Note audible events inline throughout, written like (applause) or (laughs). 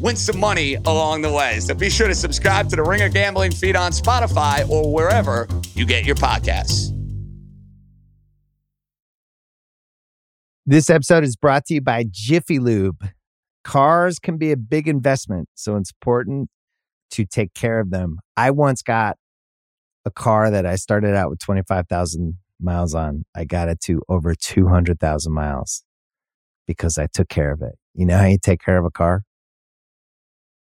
win some money along the way. So be sure to subscribe to the Ringer Gambling feed on Spotify or wherever you get your podcasts. This episode is brought to you by Jiffy Lube. Cars can be a big investment, so it's important to take care of them. I once got a car that I started out with 25,000 miles on. I got it to over 200,000 miles because I took care of it. You know how you take care of a car?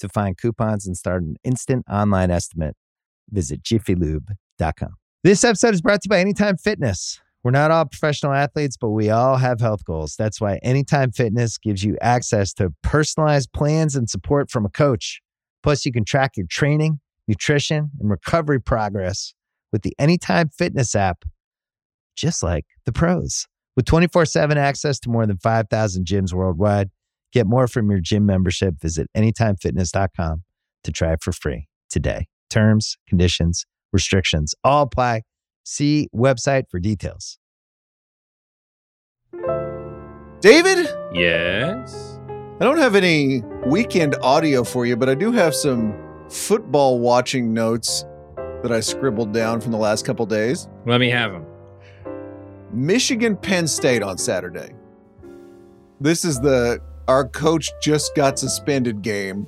To find coupons and start an instant online estimate, visit jiffylube.com. This episode is brought to you by Anytime Fitness. We're not all professional athletes, but we all have health goals. That's why Anytime Fitness gives you access to personalized plans and support from a coach. Plus, you can track your training, nutrition, and recovery progress with the Anytime Fitness app, just like the pros. With 24 7 access to more than 5,000 gyms worldwide, get more from your gym membership. Visit anytimefitness.com to try it for free today. Terms, conditions, restrictions all apply. See website for details. David, Yes. I don't have any weekend audio for you, but I do have some football watching notes that I scribbled down from the last couple days. Let me have them. Michigan Penn State on Saturday. This is the our coach just got suspended game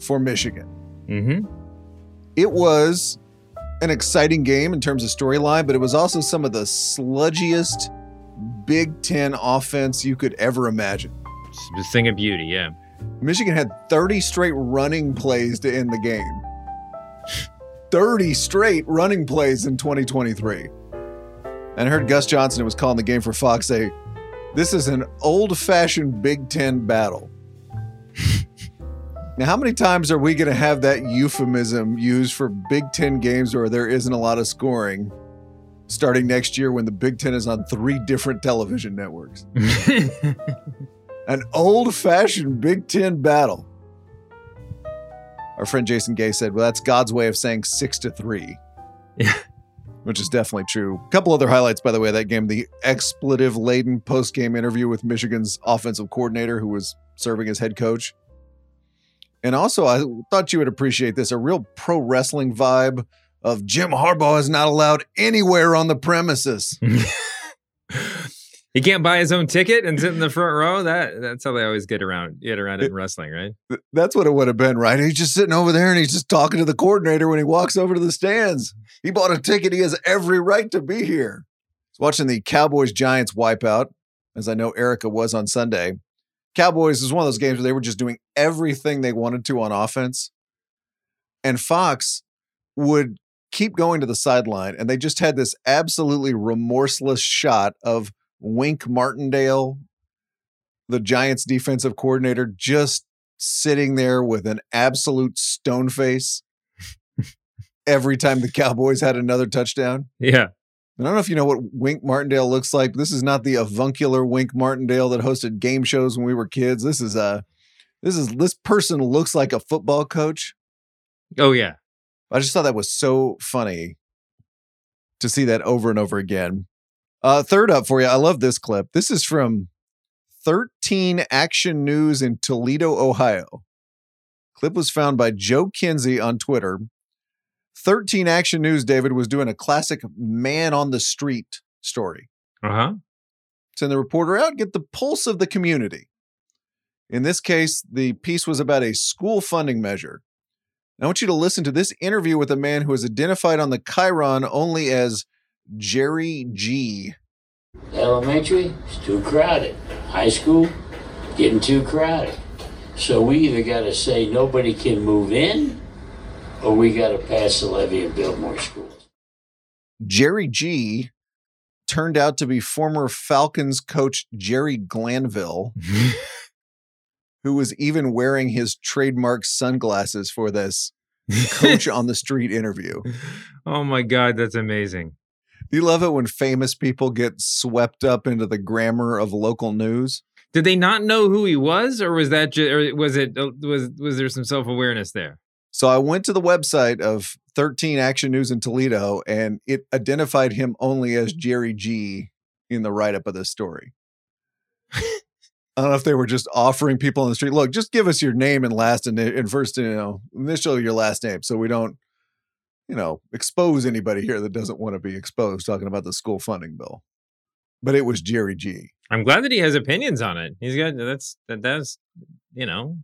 for Michigan. Mm-hmm. It was an exciting game in terms of storyline, but it was also some of the sludgiest Big Ten offense you could ever imagine. The thing of beauty, yeah. Michigan had 30 straight running plays to end the game. 30 straight running plays in 2023. And I heard Gus Johnson, who was calling the game for Fox, say, This is an old fashioned Big Ten battle. (laughs) now, how many times are we going to have that euphemism used for Big Ten games where there isn't a lot of scoring starting next year when the Big Ten is on three different television networks? (laughs) An old fashioned Big Ten battle. Our friend Jason Gay said, Well, that's God's way of saying six to three. Yeah. Which is definitely true. A couple other highlights, by the way, that game the expletive laden post game interview with Michigan's offensive coordinator, who was serving as head coach. And also, I thought you would appreciate this a real pro wrestling vibe of Jim Harbaugh is not allowed anywhere on the premises. (laughs) (laughs) he can't buy his own ticket and sit in the front row. That that's how they always get around get around it in wrestling, right? That's what it would have been, right? He's just sitting over there and he's just talking to the coordinator when he walks over to the stands. He bought a ticket. He has every right to be here. He's watching the Cowboys Giants wipeout, as I know Erika was on Sunday. Cowboys is one of those games where they were just doing everything they wanted to on offense. And Fox would keep going to the sideline, and they just had this absolutely remorseless shot of Wink Martindale, the Giants defensive coordinator, just sitting there with an absolute stone face (laughs) every time the Cowboys had another touchdown. Yeah. I don't know if you know what Wink Martindale looks like. This is not the avuncular Wink Martindale that hosted game shows when we were kids. This is a this is this person looks like a football coach. Oh yeah. I just thought that was so funny to see that over and over again. Uh, third up for you, I love this clip. This is from 13 Action News in Toledo, Ohio. Clip was found by Joe Kinsey on Twitter. 13 Action News, David, was doing a classic man on the street story. Uh huh. Send the reporter out, get the pulse of the community. In this case, the piece was about a school funding measure I want you to listen to this interview with a man who is identified on the Chiron only as Jerry G. Elementary, it's too crowded. High school, getting too crowded. So we either got to say nobody can move in, or we got to pass the levy and build more schools. Jerry G turned out to be former Falcons coach Jerry Glanville, (laughs) who was even wearing his trademark sunglasses for this (laughs) coach on the street interview. oh my god, that's amazing. Do you love it when famous people get swept up into the grammar of local news? Did they not know who he was, or was that, ju- or was it, uh, was was there some self awareness there? So I went to the website of 13 Action News in Toledo and it identified him only as Jerry G in the write up of this story. (laughs) I don't know if they were just offering people on the street, look, just give us your name and last and, and first, you know, initial your last name so we don't, you know, expose anybody here that doesn't want to be exposed talking about the school funding bill. But it was Jerry G. I'm glad that he has opinions on it. He's got that's that that's you know,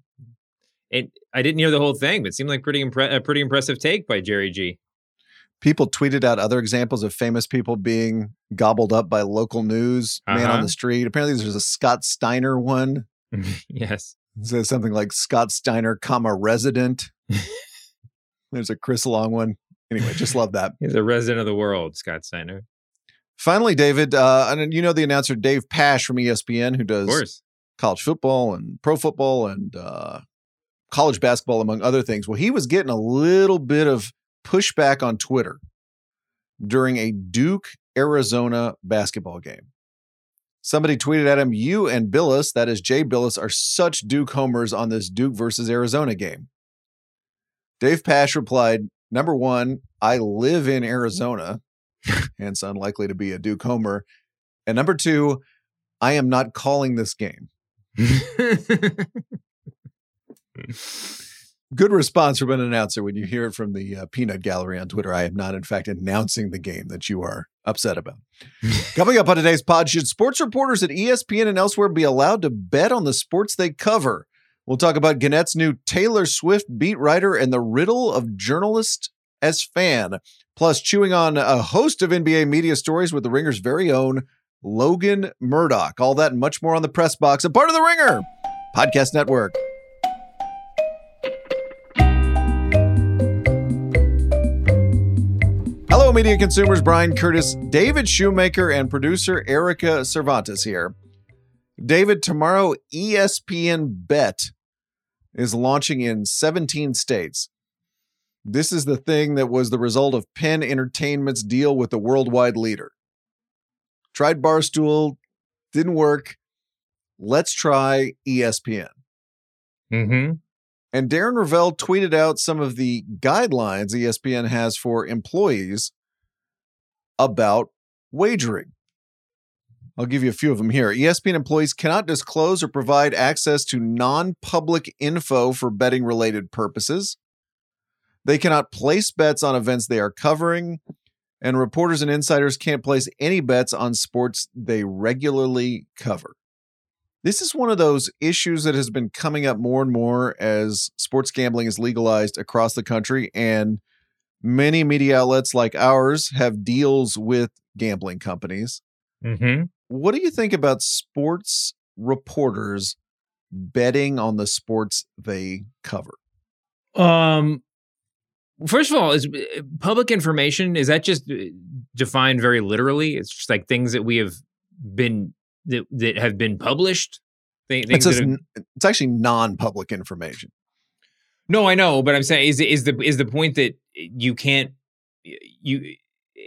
it. I didn't hear the whole thing, but it seemed like pretty impre- a pretty impressive take by Jerry G. People tweeted out other examples of famous people being gobbled up by local news, man on Uh-huh. the street. Apparently, there's a Scott Steiner one. (laughs) yes, It says something like Scott Steiner, comma resident. (laughs) There's a Chris Long one. Anyway, just love that. he's a resident of the world, Scott Steiner. Finally, David, uh, and you know the announcer Dave Pasch from ESPN, who does college football and pro football and uh, college basketball, among other things. Well, he was getting a little bit of pushback on Twitter during a Duke Arizona basketball game. Somebody tweeted at him, You and Bilas, that is Jay Bilas, are such Duke homers on this Duke versus Arizona game. Dave Pasch replied, Number one, I live in Arizona, (laughs) hence unlikely to be a Duke homer. And number two, I am not calling this game. (laughs) Good response from an announcer when you hear it from the uh, Peanut Gallery on Twitter. I am not, in fact, announcing the game that you are upset about. (laughs) Coming up on today's pod, should sports reporters at ESPN and elsewhere be allowed to bet on the sports they cover? We'll talk about Gannett's new Taylor Swift beat writer and the riddle of journalist as fan, plus chewing on a host of NBA media stories with the Ringer's very own Logan Murdock. All that and much more on the press box, a part of the Ringer Podcast Network. Hello, media consumers. Bryan Curtis, David Shoemaker, and producer Erika Cervantes here. David, tomorrow ESPN Bet is launching in 17 states. This is the thing that was the result of Penn Entertainment's deal with the worldwide leader. Tried Barstool, didn't work. Let's try ESPN. hmm And Darren Rovell tweeted out some of the guidelines ESPN has for employees about wagering. I'll give you a few of them here. ESPN employees cannot disclose or provide access to non public info for betting related purposes. They cannot place bets on events they are covering. And reporters and insiders can't place any bets on sports they regularly cover. This is one of those issues that has been coming up more and more as sports gambling is legalized across the country. And many media outlets like ours have deals with gambling companies. hmm What do you think about sports reporters betting on the sports they cover? Um, first of all, is uh, public information is that just uh, defined very literally? It's just like things that we have been that that have been published. It says have, it's actually non-public information. no, I know, but I'm saying is is the is the point that you can't you.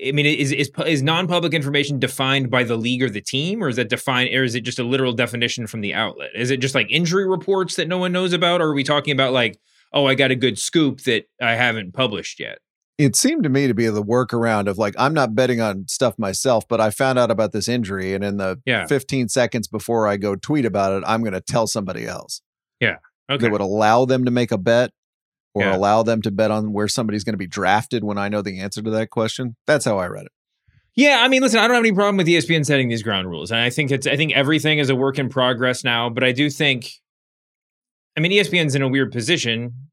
I mean, is is is non-public information defined by the league or the team, or is that defined, or is it just a literal definition from the outlet? Is it just like injury reports that no one knows about, or are we talking about like, oh, I got a good scoop that I haven't published yet? It seemed to me to be the workaround of like, I'm not betting on stuff myself, but I found out about this injury. And in the Yeah. 15 seconds before I go tweet about it, I'm going to tell somebody else Yeah, Okay. that would allow them to make a bet or Yeah. allow them to bet on where somebody's going to be drafted when I know the answer to that question. That's how I read it. Yeah, I mean, listen, I don't have any problem with ESPN setting these ground rules, and I think it's I think everything is a work in progress now. But I do think, I mean, ESPN's in a weird position,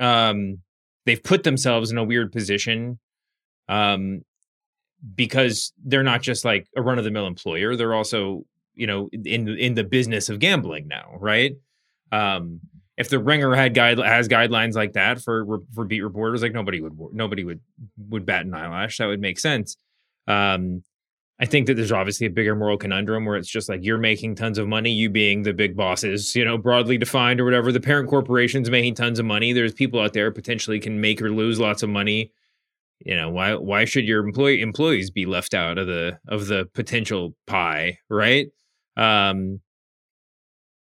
um, they've put themselves in a weird position um, because they're not just like a run of the mill employer; they're also you know in in the business of gambling now, right? Um, if the Ringer had guide has guidelines like that for for beat reporters, like nobody would nobody would would bat an eyelash. That would make sense. Um, I think that there's obviously a bigger moral conundrum where it's just like you're making tons of money, you being the big bosses, you know, broadly defined or whatever. The parent corporation's making tons of money. There's people out there potentially can make or lose lots of money. You know, why why should your employee employees be left out of the of the potential pie, right? Um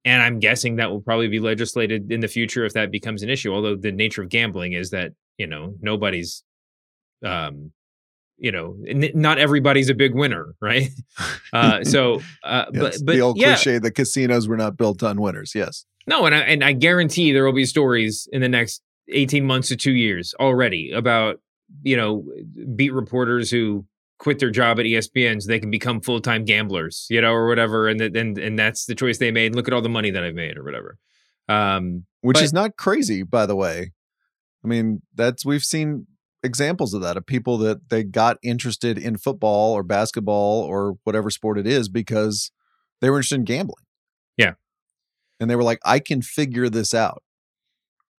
and I'm guessing that will probably be legislated in the future if that becomes an issue. Although the nature of gambling is that, you know, nobody's um you know, n- not everybody's a big winner, right? (laughs) Uh, so, uh, Yes, but but the old yeah, cliche: the casinos were not built on winners. Yes, no, and I, and I guarantee there will be stories in the next eighteen months to two years already about you know beat reporters who quit their job at ESPN so they can become full time gamblers, you know, or whatever, and that and and that's the choice they made. Look at all the money that I've made, or whatever. Um, which But- is not crazy, by the way. I mean, that's we've seen examples of that of people that they got interested in football or basketball or whatever sport it is because they were interested in gambling. Yeah. And they were like, I can figure this out.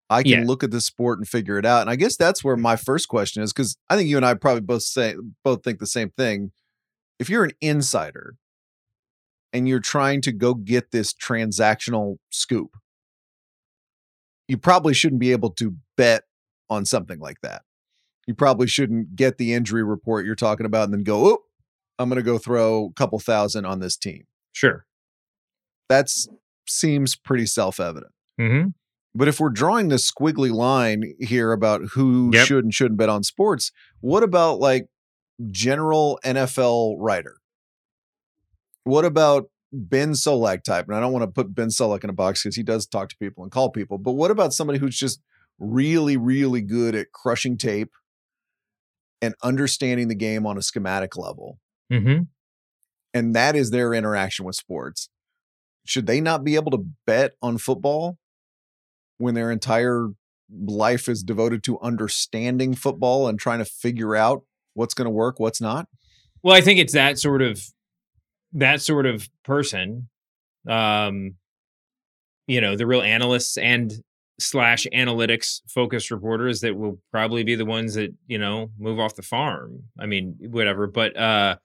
I can Yeah. look at this sport and figure it out. And I guess that's where my first question is because I think you and I probably both say both think the same thing. If you're an insider and you're trying to go get this transactional scoop, you probably shouldn't be able to bet on something like that. You probably shouldn't get the injury report you're talking about and then go, oh, I'm going to go throw a couple thousand on this team. sure. That's seems pretty self evident. Mm-hmm. But if we're drawing this squiggly line here about who Yep. should and shouldn't bet on sports, what about like general NFL writer? What about Ben Solak type? And I don't want to put Ben Solak in a box because he does talk to people and call people. But what about somebody who's just really, really good at crushing tape and understanding the game on a schematic level? Mm-hmm. And that is their interaction with sports. Should they not be able to bet on football when their entire life is devoted to understanding football and trying to figure out what's going to work, what's not? Well, I think it's that sort of that sort of person. Um, you know, the real analysts and slash analytics focused reporters that will probably be the ones that, you know, move off the farm. I mean, whatever. But uh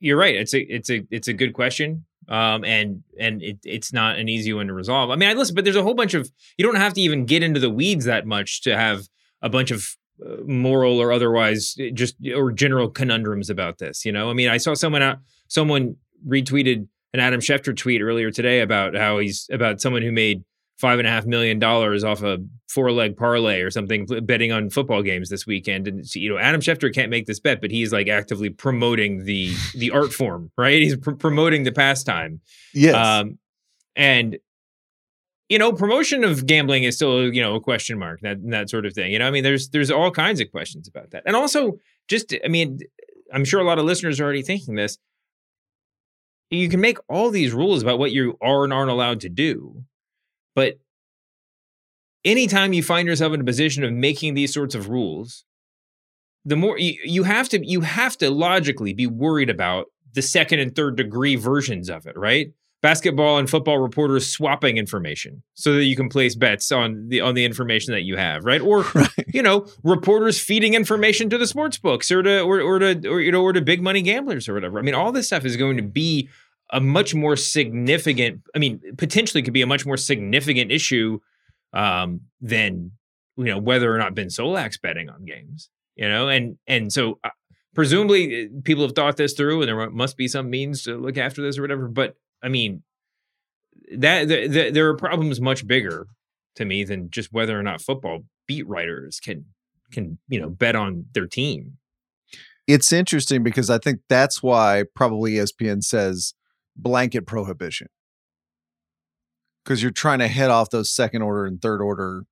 you're right. It's a it's a it's a good question. Um and and it, it's not an easy one to resolve. I mean, I listen, but there's a whole bunch of you don't have to even get into the weeds that much to have a bunch of uh, moral or otherwise uh, just or general conundrums about this you know i mean i saw someone out someone retweeted an adam schefter tweet earlier today about how he's about someone who made five and a half million dollars off a four leg parlay or something betting on football games this weekend and you know adam schefter can't make this bet but he's like actively promoting the the art form right he's pr- promoting the pastime Yes. um, and you know, promotion of gambling is still you know a question mark that that sort of thing. You know, I mean, there's there's all kinds of questions about that, and also just I mean, I'm sure a lot of listeners are already thinking this. You can make all these rules about what you are and aren't allowed to do, but anytime you find yourself in a position of making these sorts of rules, the more you, you have to you have to logically be worried about the second and third degree versions of it, right? Basketball and football reporters swapping information so that you can place bets on the on the information that you have, right? Or (laughs) right. you know, reporters feeding information to the sports books or to or, or to or you know or to big money gamblers or whatever. I mean, all this stuff is going to be a much more significant. I mean, potentially could be a much more significant issue um, than you know whether or not Ben Solak's betting on games. You know, and and so uh, presumably uh, people have thought this through, and there must be some means to look after this or whatever. But I mean, that the, the, there are problems much bigger to me than just whether or not football beat writers can can you know bet on their team. it's interesting because I think that's why probably ESPN says blanket prohibition. Because you're trying to head off those second order and third order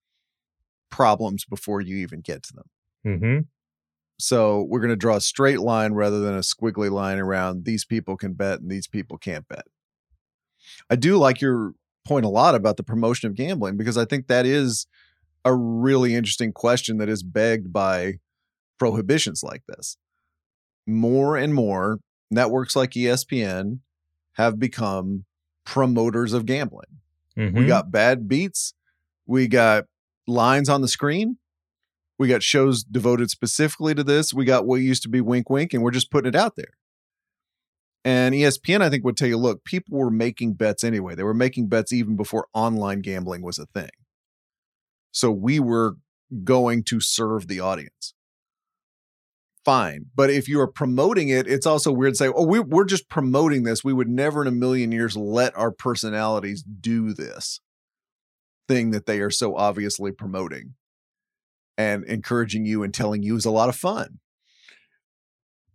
problems before you even get to them. Mm-hmm. So we're going to draw a straight line rather than a squiggly line around these people can bet and these people can't bet. I do like your point a lot about the promotion of gambling because I think that is a really interesting question that is begged by prohibitions like this. More and more networks like ESPN have become promoters of gambling. Mm-hmm. We got bad beats. We got lines on the screen. We got shows devoted specifically to this. We got what used to be wink wink, and we're just putting it out there. And ESPN, I think, would tell you look, people were making bets anyway. They were making bets even before online gambling was a thing. So we were going to serve the audience. Fine. But if you are promoting it, it's also weird to say, oh, we, we're just promoting this. We would never in a million years let our personalities do this thing that they are so obviously promoting and encouraging you and telling you is a lot of fun.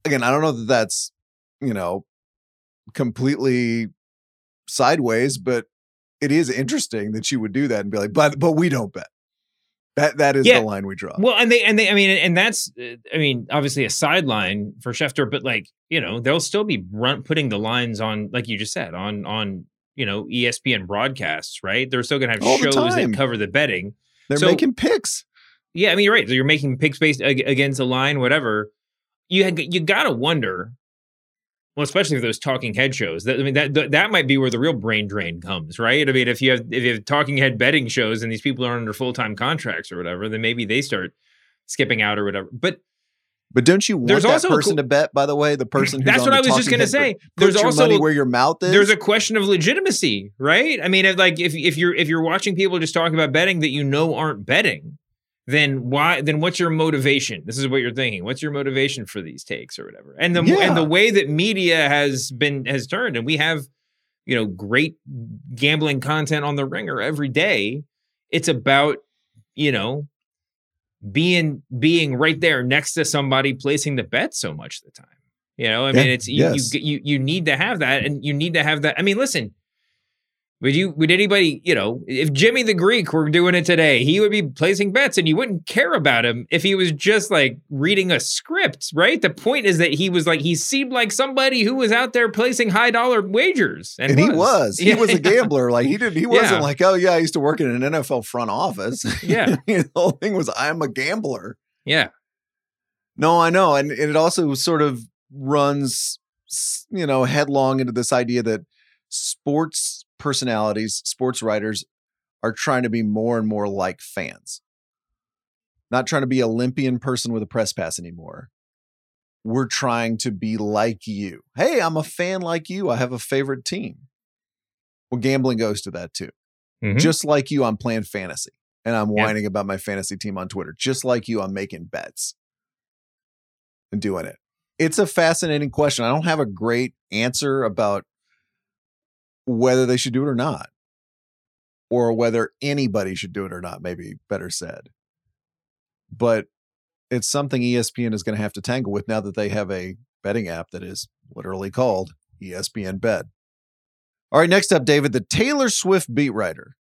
Again, I don't know that that's, you know, completely sideways, but it is interesting that you would do that and be like, but but we don't bet. That that is Yeah. the line we draw. Well, and they and they, I mean, and that's, I mean, obviously a sideline for Schefter, but like, you know, they'll still be run, putting the lines on, like you just said, on on you know ESPN broadcasts, right? They're still going to have All shows that cover the betting. They're so- making picks. Yeah, I mean, you're right. So you're making picks based against a line, whatever. You had, you got to wonder. Well, especially for those talking head shows. That, I mean, that that that might be where the real brain drain comes, right? I mean, if you have if you have talking head betting shows and these people are under full time contracts or whatever, then maybe they start skipping out or whatever. But But don't you want There's that also person cool- to bet? By the way, the person (clears throat) who's That's what I was just gonna say. put There's also- where your mouth is. there's a question of legitimacy, right? I mean, if, like if if you're if you're watching people just talk about betting that you know aren't betting, then why? Then what's your motivation? This is what you're thinking. What's your motivation for these takes or whatever? And the Yeah. and the way that media has been has turned, and we have, you know, great gambling content on the Ringer every day. It's about you know being being right there next to somebody placing the bet so much of the time. You know, I mean, Yeah, it's you, yes. you you you need to have that, and you need to have that. I mean, listen, would you would anybody you know if Jimmy the Greek were doing it today, he would be placing bets, and you wouldn't care about him if he was just like reading a script, right? The point is that he was like he seemed like somebody who was out there placing high dollar wagers, and, and he was. He Yeah. was a gambler. Like he didn't. He (laughs) wasn't Yeah. like, oh yeah, I used to work in an NFL front office. (laughs) Yeah. the whole thing was, I'm a gambler. yeah, No, I know, and it also sort of runs, you know, headlong into this idea that sports personalities, sports writers, are trying to be more and more like fans. Not trying to be Olympian person with a press pass anymore. We're trying to be like you. Hey, I'm a fan like you. I have a favorite team. Well, gambling goes to that too. Mhm. Just like you, I'm playing fantasy and I'm Yeah. whining about my fantasy team on Twitter. Just like you, I'm making bets and doing it. It's a fascinating question. I don't have a great answer about whether they should do it or not, or whether anybody should do it or not, maybe better said. But it's something ESPN is going to have to tangle with now that they have a betting app that is literally called ESPN Bet. All right, next up, David, the Taylor Swift beat writer.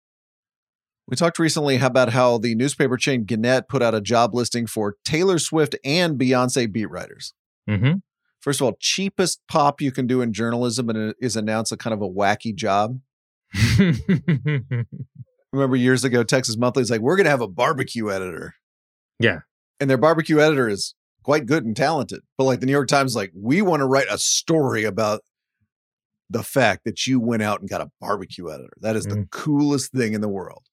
We talked recently about how the newspaper chain Gannett put out a job listing for Taylor Swift and Beyonce beat writers. Mhm. First of all, cheapest pop you can do in journalism and it is announce a kind of a wacky job. (laughs) Remember years ago, Texas Monthly is like, we're going to have a barbecue editor. Yeah. And their barbecue editor is quite good and talented. But like the New York Times, is like, we want to write a story about the fact that you went out and got a barbecue editor. That is the Mm. coolest thing in the world.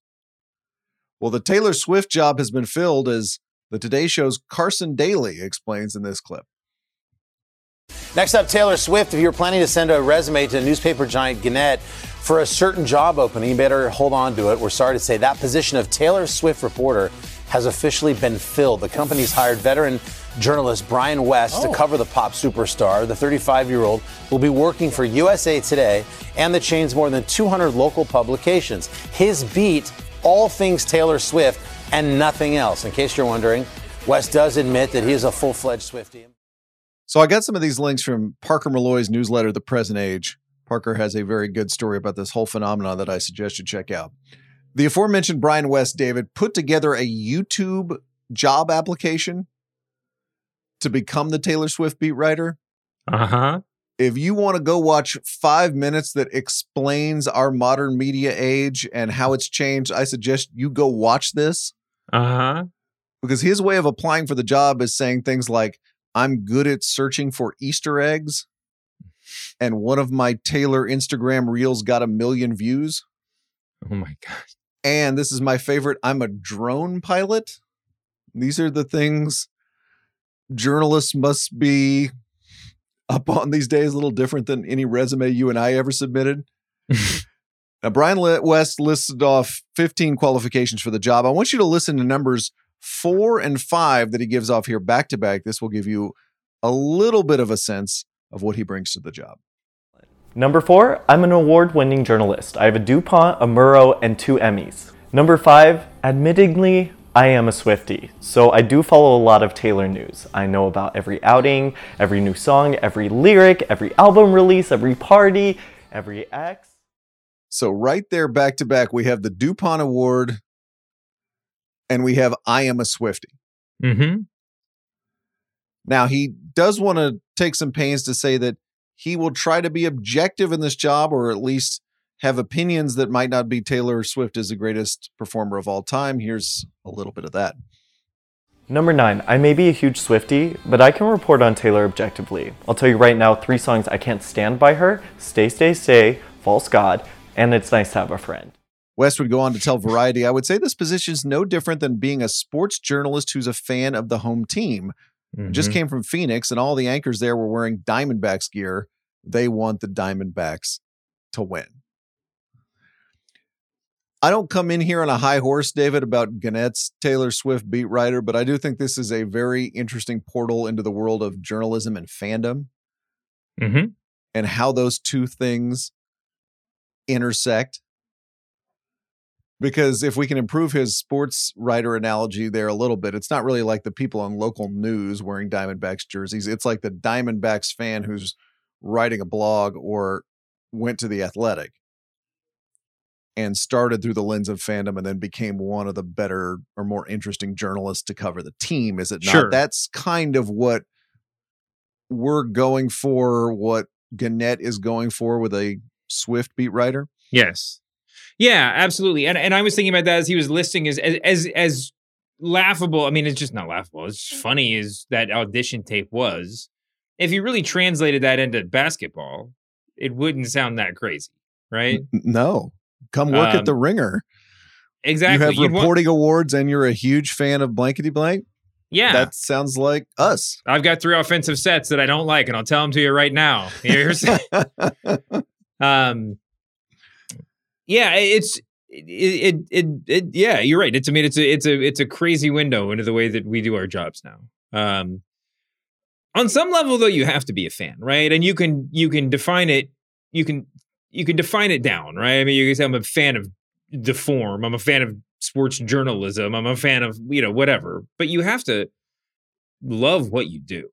Well, the Taylor Swift job has been filled as the Today Show's Carson Daly explains in this clip. Next up, Taylor Swift. If you're planning to send a resume to newspaper giant Gannett for a certain job opening, you better hold on to it. We're sorry to say that position of Taylor Swift reporter has officially been filled. The company's hired veteran journalist Bryan West to oh. cover the pop superstar. The 35 year old will be working for USA Today and the chain's more than 200 local publications. His beat, all things Taylor Swift and nothing else. In case you're wondering, West does admit that he is a full fledged Swiftie. So I got some of these links from Parker Molloy's newsletter, The Present Age. Parker has a very good story about this whole phenomenon that I suggest you check out. The aforementioned Bryan West, David, put together a YouTube job application to become the Taylor Swift beat writer. uh huh. If you want to go watch five minutes that explains our modern media age and how it's changed, I suggest you go watch this. Uh huh. because his way of applying for the job is saying things like, I'm good at searching for Easter eggs. And one of my Taylor Instagram reels got a million views. Oh my gosh. And this is my favorite I'm a drone pilot. These are the things journalists must be up on these days, a little different than any resume you and I ever submitted. (laughs) now, Bryan West listed off 15 qualifications for the job. I want you to listen to numbers four and five that he gives off here back to back. This will give you a little bit of a sense of what he brings to the job. Number four, I'm an award winning journalist. I have a DuPont, a Murrow, and two Emmys. Number five, admittingly, I am a Swifty, so I do follow a lot of Taylor news. I know about every outing, every new song, every lyric, every album release, every party, every ex. So, right there, back to back, we have the DuPont Award and we have I Am a Swifty. Mm-hmm. Now, he does want to take some pains to say that he will try to be objective in this job or at least have opinions that might not be Taylor Swift is the greatest performer of all time. Here's a little bit of that. Number nine, I may be a huge Swifty, but I can report on Taylor objectively. I'll tell you right now three songs I can't stand by her Stay, Stay, Stay, False God, and It's Nice to Have a Friend. West would go on to tell Variety, I would say this position is no different than being a sports journalist who's a fan of the home team. Just Mhm. came from Phoenix, and all the anchors there were wearing Diamondbacks gear. They want the Diamondbacks to win. I don't come in here on a high horse, David, about Gannett's Taylor Swift beat writer, but I do think this is a very interesting portal into the world of journalism and fandom Mhm. and how those two things intersect. Because if we can improve his sports writer analogy there a little bit, it's not really like the people on local news wearing Diamondbacks jerseys. It's like the Diamondbacks fan who's writing a blog or went to the athletic and started through the lens of fandom and then became one of the better or more interesting journalists to cover the team. Is it not? Sure. That's kind of what we're going for, what Gannett is going for with a Swift beat writer. Yes. Yeah, absolutely. And and I was thinking about that as he was listing as as as, laughable. I mean, it's just not laughable. It's funny as that audition tape was. If you really translated that into basketball, it wouldn't sound that crazy, right? No. Come work at Um, the ringer. Exactly. You have You'd want- reporting awards and you're a huge fan of blankety blank. yeah. That sounds like us. I've got three offensive sets that I don't like, and I'll tell them to you right now. Here's (laughs) (laughs) um yeah it's it, it it it yeah you're right it's i mean it's a it's a it's a crazy window into the way that we do our jobs now um on some level though you have to be a fan right and you can you can define it you can you can define it down right i mean you can say i'm a fan of the form i'm a fan of sports journalism i'm a fan of you know whatever but you have to love what you do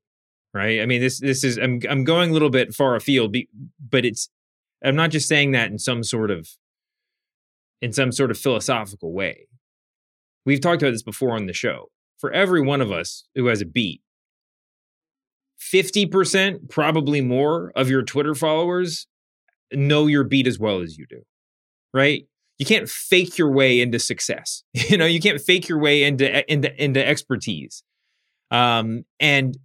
right i mean this this is i'm i'm going a little bit far afield but it's i'm not just saying that in some sort of in some sort of philosophical way. We've talked about this before on the show. For every one of us who has a beat 50% probably more of your twitter followers know your beat as well as you do right? You can't fake your way into success. (laughs) You know you can't fake your way into into into expertise. Um and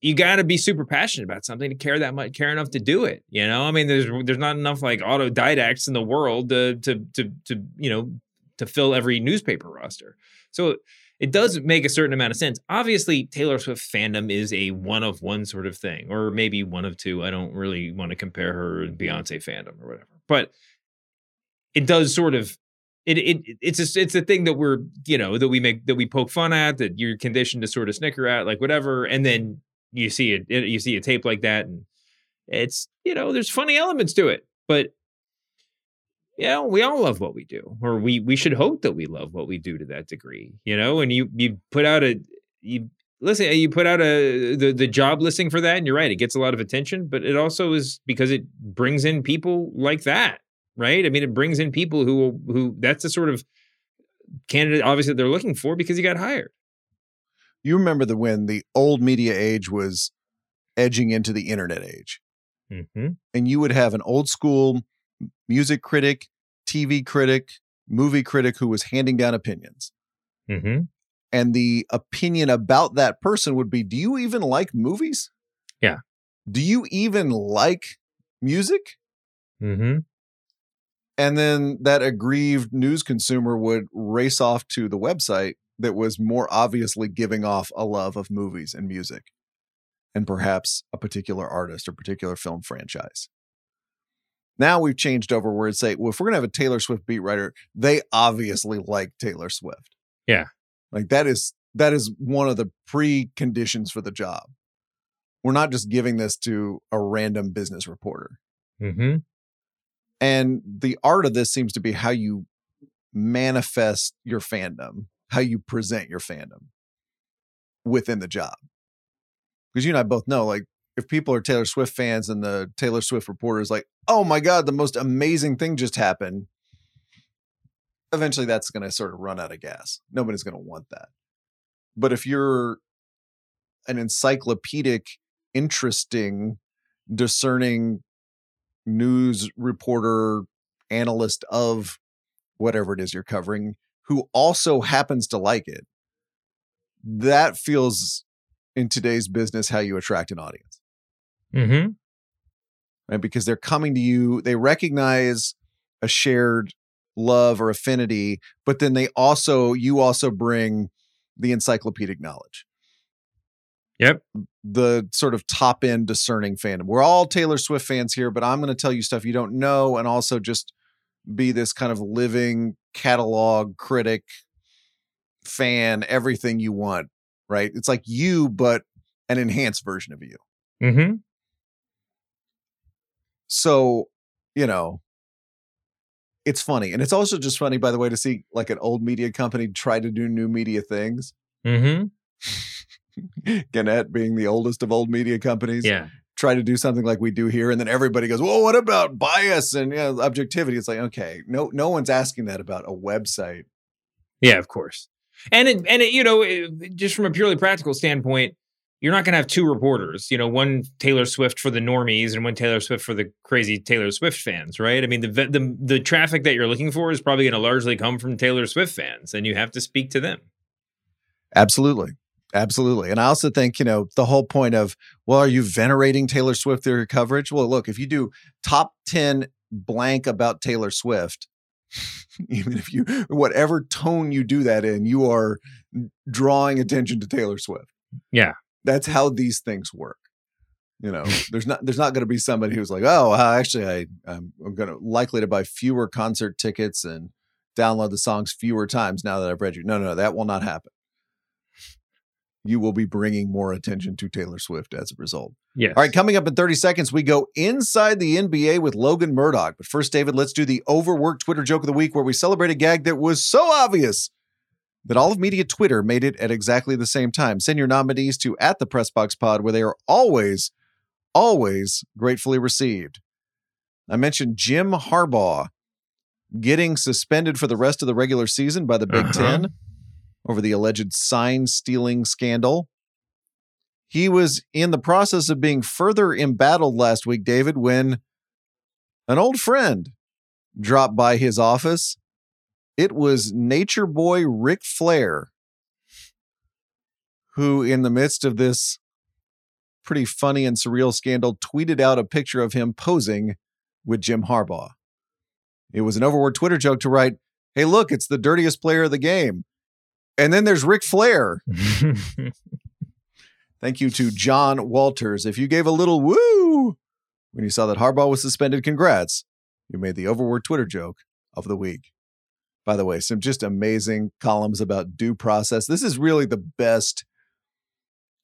you got to be super passionate about something to care that much care enough to do it you know? I mean there's there's not enough like autodidacts in the world to to to, to you know to fill every newspaper roster. So it does make a certain amount of sense. Obviously taylor swift fandom is a one of one sort of thing or maybe one of two. I don't really want to compare her and beyonce fandom or whatever. But it does sort of it, it it's a, it's a thing that we're you know that we make that we poke fun at that you're conditioned to sort of snicker at like whatever and then you see it, you see a tape like that and it's you know there's funny elements to it but you know we all love what we do or we we should hope that we love what we do to that degree you know and you you put out a you listen you put out a the the job listing for that and you're right it gets a lot of attention but it also is because it brings in people like that right? I mean it brings in people who who that's the sort of candidate obviously they're looking for because he got hired you remember the when the old media age was edging into the internet age. mm-hmm. and you would have an old school music critic, TV critic, movie critic who was handing down opinions. Mm-hmm. And the opinion about that person would be Do you even like movies? Yeah. Do you even like music? Mm-hmm. And then that aggrieved news consumer would race off to the website that was more obviously giving off a love of movies and music and perhaps a particular artist or particular film franchise. Now we've changed over where it's say, well, if we're gonna have a Taylor Swift beat writer, they obviously like Taylor Swift. Yeah. Like that is that is one of the preconditions for the job. We're not just giving this to a random business reporter. Mm-hmm. And the art of this seems to be how you manifest your fandom, how you present your fandom within the job. Because you and I both know, like, if people are Taylor Swift fans and the Taylor Swift reporter is like, oh my God, the most amazing thing just happened, eventually that's going to sort of run out of gas. Nobody's going to want that. But if you're an encyclopedic, interesting, discerning news reporter, analyst of whatever it is you're covering, who also happens to like it, that feels in today's business how you attract an audience. Mm-hmm. Right? Because they're coming to you, they recognize a shared love or affinity, but then they also, you also bring the encyclopedic knowledge. Yep. The sort of top end discerning fandom. We're all Taylor Swift fans here, but I'm going to tell you stuff you don't know and also just be this kind of living catalog critic fan, everything you want, right? It's like you, but an enhanced version of you. Mm-hmm. So, you know, it's funny. And it's also just funny, by the way, to see like an old media company try to do new media things. Mm-hmm. (laughs) Gannett being the oldest of old media companies. Yeah. Try to do something like we do here, and then everybody goes, "Well, what about bias and you know, objectivity?" It's like, okay, no, no one's asking that about a website. Yeah, of course. And it, and it, you know, it, just from a purely practical standpoint, you're not going to have two reporters. You know, one Taylor Swift for the normies and one Taylor Swift for the crazy Taylor Swift fans, right? I mean, the the the traffic that you're looking for is probably going to largely come from Taylor Swift fans, and you have to speak to them. Absolutely. Absolutely. And I also think, you know, the whole point of, well, are you venerating Taylor Swift through your coverage? Well, look, if you do top 10 blank about Taylor Swift, (laughs) even if you, whatever tone you do that in, you are drawing attention to Taylor Swift. Yeah. That's how these things work. You know, (laughs) there's not there's not going to be somebody who's like, oh, actually, I I'm, I'm going to likely to buy fewer concert tickets and download the songs fewer times now that I've read you. No, no, no, that will not happen you will be bringing more attention to Taylor Swift as a result. Yeah. All right, coming up in 30 seconds, we go inside the NBA with Logan Murdock. But first, David, let's do the overworked Twitter joke of the week where we celebrate a gag that was so obvious that all of media Twitter made it at exactly the same time. Send your nominees to at the Pressbox Pod, where they are always, always gratefully received. I mentioned Jim Harbaugh getting suspended for the rest of the regular season by the Big Uh-huh. Ten over the alleged sign stealing scandal. He was in the process of being further embattled last week, David, when an old friend dropped by his office. It was nature boy Ric Flair, who, in the midst of this pretty funny and surreal scandal, tweeted out a picture of him posing with Jim Harbaugh. It was an overworked Twitter joke to write, Hey, look, it's the dirtiest player of the game. And then there's Ric Flair. (laughs) Thank you to John Walters. If you gave a little woo when you saw that Harbaugh was suspended, congrats. You made the overworked Twitter joke of the week. By the way, some just amazing columns about due process. This is really the best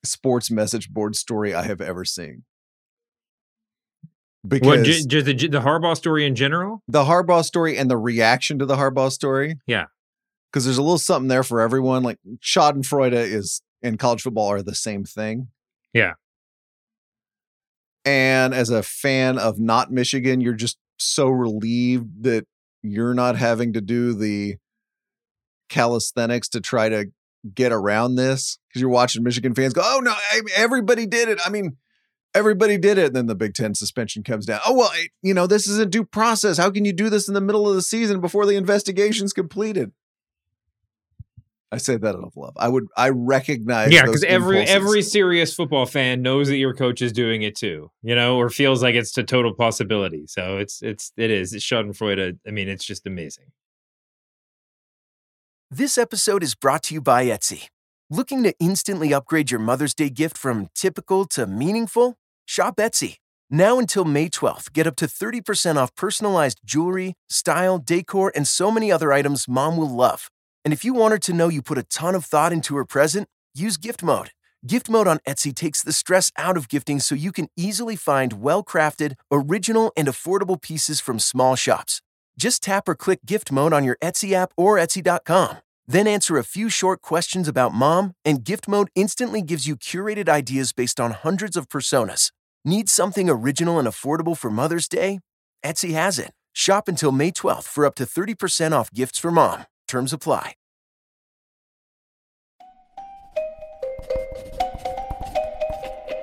sports message board story I have ever seen. Because what, just the, the Harbaugh story in general? the Harbaugh story and the reaction to the Harbaugh story. Yeah. Because there's a little something there for everyone. Like Schadenfreude is in college football are the same thing. Yeah. And as a fan of not Michigan, you're just so relieved that you're not having to do the calisthenics to try to get around this because you're watching Michigan fans go, "Oh no, everybody did it." I mean, everybody did it. And then the Big Ten suspension comes down. Oh well, you know this is a due process. How can you do this in the middle of the season before the investigation's completed? I say that out of love. I would. I recognize. Yeah, because every impulses. every serious football fan knows that your coach is doing it too, you know, or feels like it's a total possibility. So it's it's it is. It's Schadenfreude. I mean, it's just amazing. This episode is brought to you by Etsy. Looking to instantly upgrade your Mother's Day gift from typical to meaningful? Shop Etsy. Now until May 12th, get up to 30% off personalized jewelry, style, decor, and so many other items mom will love. And if you want her to know you put a ton of thought into her present, use gift mode. Gift mode on Etsy takes the stress out of gifting so you can easily find well crafted, original, and affordable pieces from small shops. Just tap or click gift mode on your Etsy app or Etsy.com. Then answer a few short questions about mom, and gift mode instantly gives you curated ideas based on hundreds of personas. Need something original and affordable for Mother's Day? Etsy has it. Shop until May 12th for up to 30% off gifts for mom. Terms apply.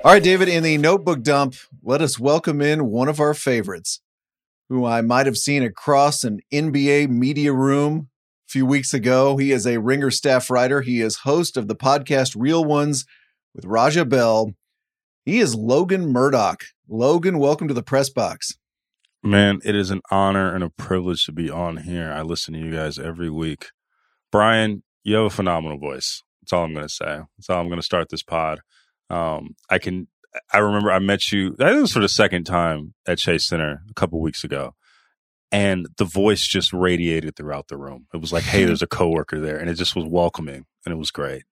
All right, David, in the notebook dump, let us welcome in one of our favorites, who I might have seen across an NBA media room a few weeks ago. He is a Ringer staff writer. He is host of the podcast Real Ones with Raja Bell. He is Logan Murdock. Logan, welcome to the press box. Man, it is an honor and a privilege to be on here. I listen to you guys every week. Bryan, you have a phenomenal voice. That's all I'm going to say. That's how I'm going to start this pod. Um, I can. I remember I met you. I think it was for the second time at Chase Center a couple weeks ago, and the voice just radiated throughout the room. It was like, "Hey, there's a (laughs) coworker there," and it just was welcoming, and it was great.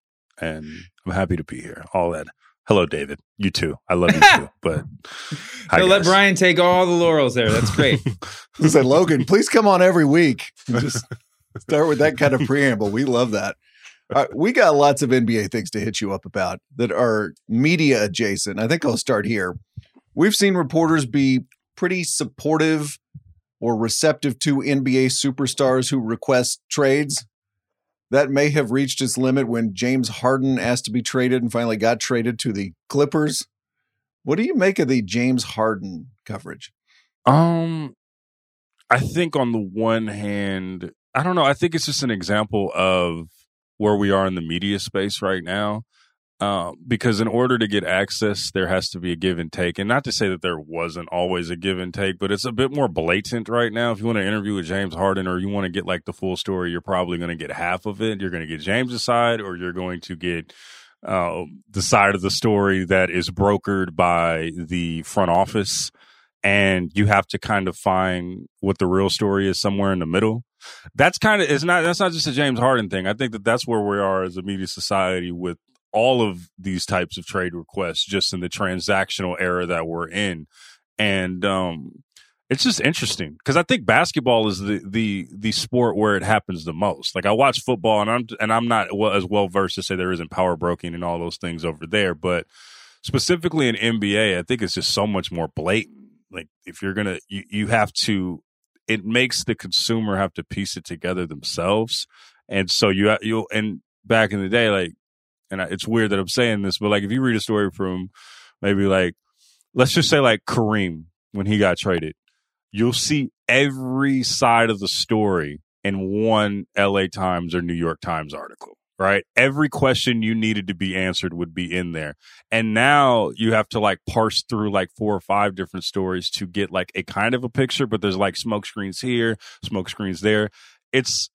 And I'm happy to be here. All that. Hello, David. You too. I love you too. (laughs) But hi, So let guys. Bryan take all the laurels there. That's great. (laughs) I said, Logan, please come on every week. Just (laughs) start with that kind of preamble. We love that. All right, we got lots of NBA things to hit you up about that are media adjacent. I think I'll start here. We've seen reporters be pretty supportive or receptive to NBA superstars who request trades. That may have reached its limit when James Harden asked to be traded and finally got traded to the Clippers. What do you make of the James Harden coverage? Um, I think on the one hand, I don't know. I think it's just an example of where we are in the media space right now. Um, because in order to get access, there has to be a give and take. And not to say that there wasn't always a give and take, but it's a bit more blatant right now. If you want to interview with James Harden or you want to get like the full story, you're probably going to get half of it. You're going to get James's side or you're going to get uh, the side of the story that is brokered by the front office and you have to kind of find what the real story is somewhere in the middle. That's kind of it's not that's not just a James Harden thing. I think that that's where we are as a media society with all of these types of trade requests just in the transactional era that we're in. And um it's just interesting because I think basketball is the the the sport where it happens the most. Like I watch football and I'm and I'm not well, as well versed to say there isn't power broking and all those things over there, but specifically in NBA, I think it's just so much more blatant. Like if you're gonna, you, you have to. It makes the consumer have to piece it together themselves, and so you you and back in the day, like, and I, it's weird that I'm saying this, but like if you read a story from maybe like let's just say like Kareem when he got traded, you'll see every side of the story in one LA Times or New York Times article, right? Every question you needed to be answered would be in there. And now you have to like parse through like four or five different stories to get like a kind of a picture, but there's like smoke screens here, smoke screens there. It's,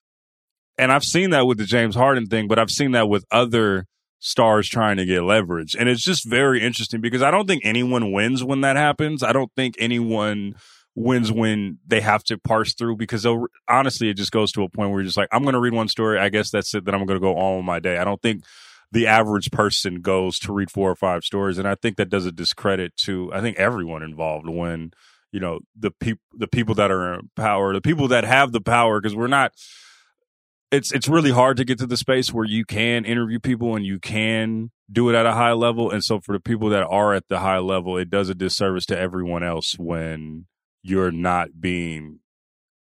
and I've seen that with the James Harden thing, but I've seen that with other stars trying to get leverage. And it's just very interesting because I don't think anyone wins when that happens. I don't think anyone wins when they have to parse through because they'll- honestly, it just goes to a point where you're just like, I'm going to read one story. I guess that's it. Then I'm going to go on my day. I don't think the average person goes to read four or five stories. And I think that does a discredit to, I think everyone involved when, you know, the people, the people that are in power, the people that have the power, because we're not, it's it's really hard to get to the space where you can interview people and you can do it at a high level. And so for the people that are at the high level, it does a disservice to everyone else when you're not being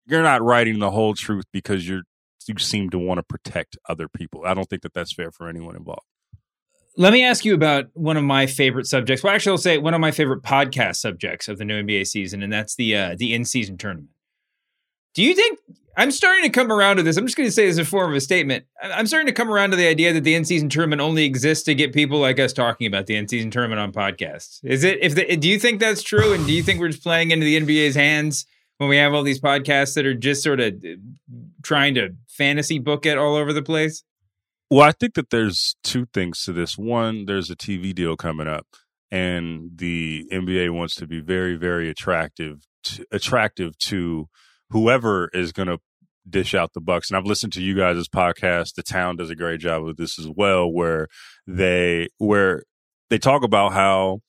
you're not writing the whole truth because you're you seem to want to protect other people. I don't think that that's fair for anyone involved. Let me ask you about one of my favorite subjects. Well, actually, I'll say one of my favorite podcast subjects of the new NBA season, and that's the uh, the in season tournament. Do you think? I'm starting to come around to this. I'm just going to say this a form of a statement. I'm starting to come around to the idea that the in-season tournament only exists to get people like us talking about the in-season tournament on podcasts. Is it? If the, do you think that's true? And do you think we're just playing into the NBA's hands when we have all these podcasts that are just sort of uh, trying to fantasy book it all over the place? Well, I think that there's two things to this. One, there's a TV deal coming up, and the NBA wants to be very, very attractive, to, attractive to whoever is going to dish out the bucks. And I've listened to you guys' podcast. The town does a great job with this as well, where they where they talk about how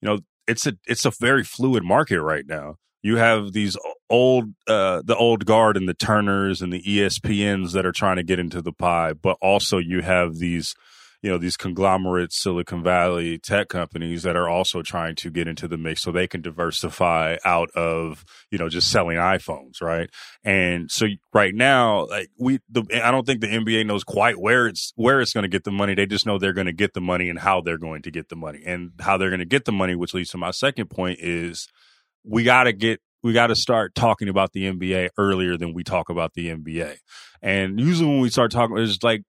you know it's a it's a very fluid market right now. You have these old uh the old guard and the Turners and the ESPNs that are trying to get into the pie, but also you have these you know these conglomerate Silicon Valley tech companies that are also trying to get into the mix so they can diversify out of you know just selling iPhones, right? And so right now, like we, the, I don't think the NBA knows quite where it's where it's going to get the money. They just know they're going to get the money and how they're going to get the money and how they're going to get the money. Which leads to my second point is we got to get we got to start talking about the NBA earlier than we talk about the NBA. And usually when we start talking, it's like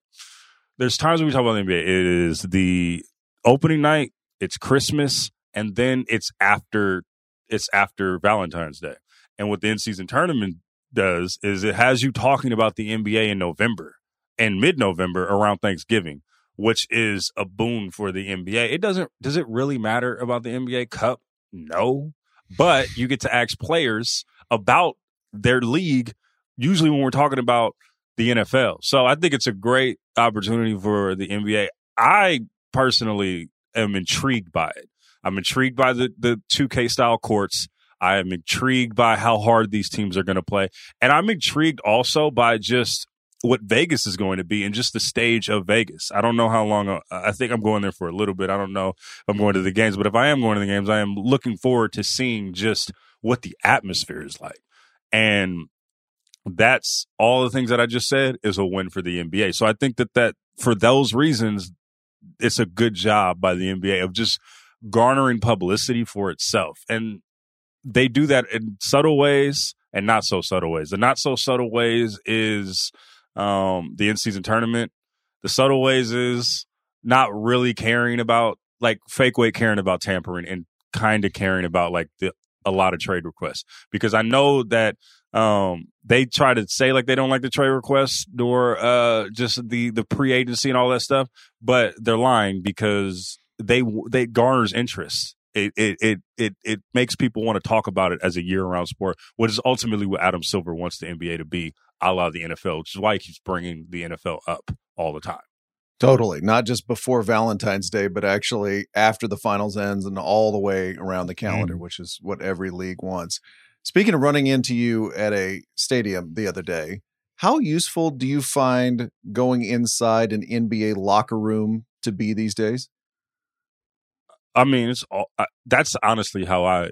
there's times when we talk about the NBA. It is the opening night, it's Christmas, and then it's after it's after Valentine's Day. And what the in season tournament does is it has you talking about the NBA in November and mid November around Thanksgiving, which is a boon for the NBA. It doesn't does it really matter about the NBA Cup? No. But you get to ask players about their league, usually when we're talking about the NFL. So I think it's a great opportunity for the NBA. I personally am intrigued by it. I'm intrigued by the the 2K style courts. I am intrigued by how hard these teams are going to play. And I'm intrigued also by just what Vegas is going to be and just the stage of Vegas. I don't know how long, uh, I think I'm going there for a little bit. I don't know if I'm going to the games, but if I am going to the games, I am looking forward to seeing just what the atmosphere is like. And that's all the things that I just said is a win for the NBA. So I think that that for those reasons, it's a good job by the NBA of just garnering publicity for itself. And they do that in subtle ways and not so subtle ways. The not so subtle ways is um, the in season tournament. The subtle ways is not really caring about like fake weight caring about tampering and kind of caring about like the a lot of trade requests because I know that um, they try to say like they don't like the trade requests or uh, just the the free agency and all that stuff, but they're lying because they they garners interest. It it it it, it makes people want to talk about it as a year round sport, which is ultimately what Adam Silver wants the NBA to be, a la the NFL, which is why he keeps bringing the NFL up all the time. Totally. Not just before Valentine's Day, but actually after the finals ends and all the way around the calendar, Mm. which is what every league wants. Speaking of running into you at a stadium the other day, how useful do you find going inside an NBA locker room to be these days? I mean, it's all, I, that's honestly how I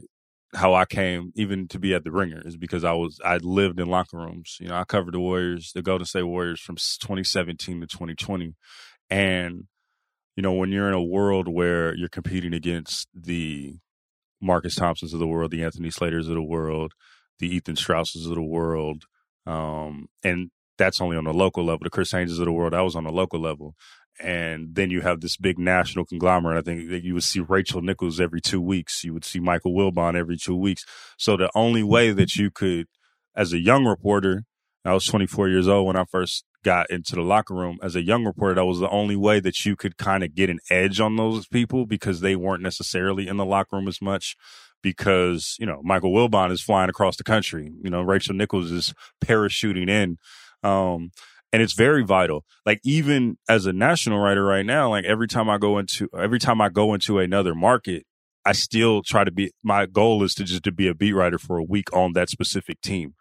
how I came even to be at the Ringer is because I was I lived in locker rooms. You know, I covered the Warriors, the Golden State Warriors from 2017 to 2020, and you know when you're in a world where you're competing against the Marcus Thompsons of the world, the Anthony Slaters of the world, the Ethan Strausses of the world, um, and that's only on the local level. The Chris Haynes of the world, that was on the local level. And then you have this big national conglomerate. I think that you would see Rachel Nichols every two weeks. You would see Michael Wilbon every two weeks. So the only way that you could, as a young reporter, I was 24 years old when I first got into the locker room. As a young reporter, that was the only way that you could kind of get an edge on those people because they weren't necessarily in the locker room as much. Because, you know, Michael Wilbon is flying across the country. You know, Rachel Nichols is parachuting in. Um, and it's very vital. Like even as a national writer right now, like every time I go into every time I go into another market, I still try to be my goal is to just to be a beat writer for a week on that specific team.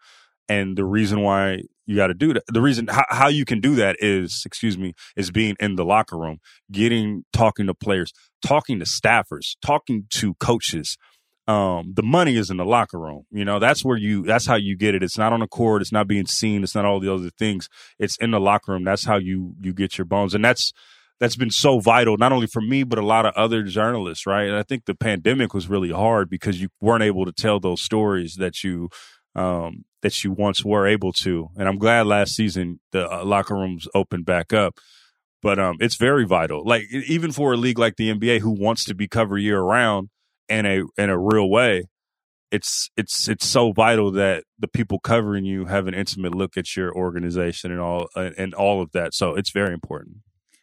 And the reason why you got to do that, the reason how, how you can do that is, excuse me, is being in the locker room, getting talking to players, talking to staffers, talking to coaches. Um, the money is in the locker room. You know, that's where you, that's how you get it. It's not on the court. It's not being seen. It's not all the other things. It's in the locker room. That's how you, you get your bones. And that's, that's been so vital, not only for me, but a lot of other journalists, right? And I think the pandemic was really hard because you weren't able to tell those stories that you, um, that you once were able to. And I'm glad last season the uh, locker rooms opened back up. But um, it's very vital. Like even for a league like the NBA, who wants to be covered year round in a in a real way, it's it's it's so vital that the people covering you have an intimate look at your organization and all and, and all of that. So it's very important.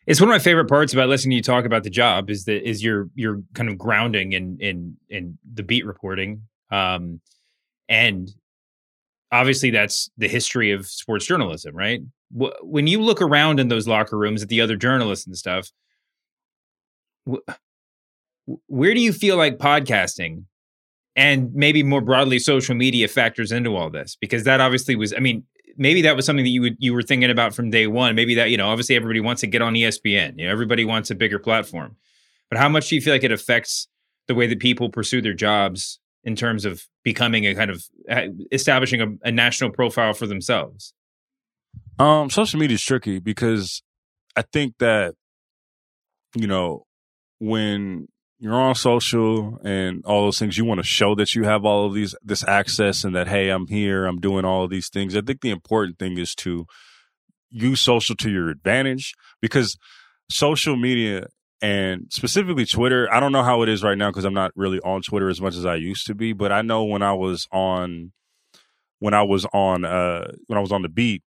It's one of my favorite parts about listening to you talk about the job is that is your your kind of grounding in in in the beat reporting. Um, and obviously that's the history of sports journalism, right? When you look around in those locker rooms at the other journalists and stuff, wh- wh- where do you feel like podcasting and maybe more broadly social media factors into all this? Because that obviously was, I mean, maybe that was something that you would you were thinking about from day one. Maybe that you know, obviously everybody wants to get on ESPN. You know, everybody wants a bigger platform. But how much do you feel like it affects the way that people pursue their jobs in terms of becoming a kind of establishing a, a national profile for themselves? Um, social media is tricky because I think that you know when you're on social and all those things, you want to show that you have all of these this access and that hey, I'm here, I'm doing all of these things. I think the important thing is to use social to your advantage because social media and specifically Twitter. I don't know how it is right now because I'm not really on Twitter as much as I used to be, but I know when I was on when I was on uh when I was on the beat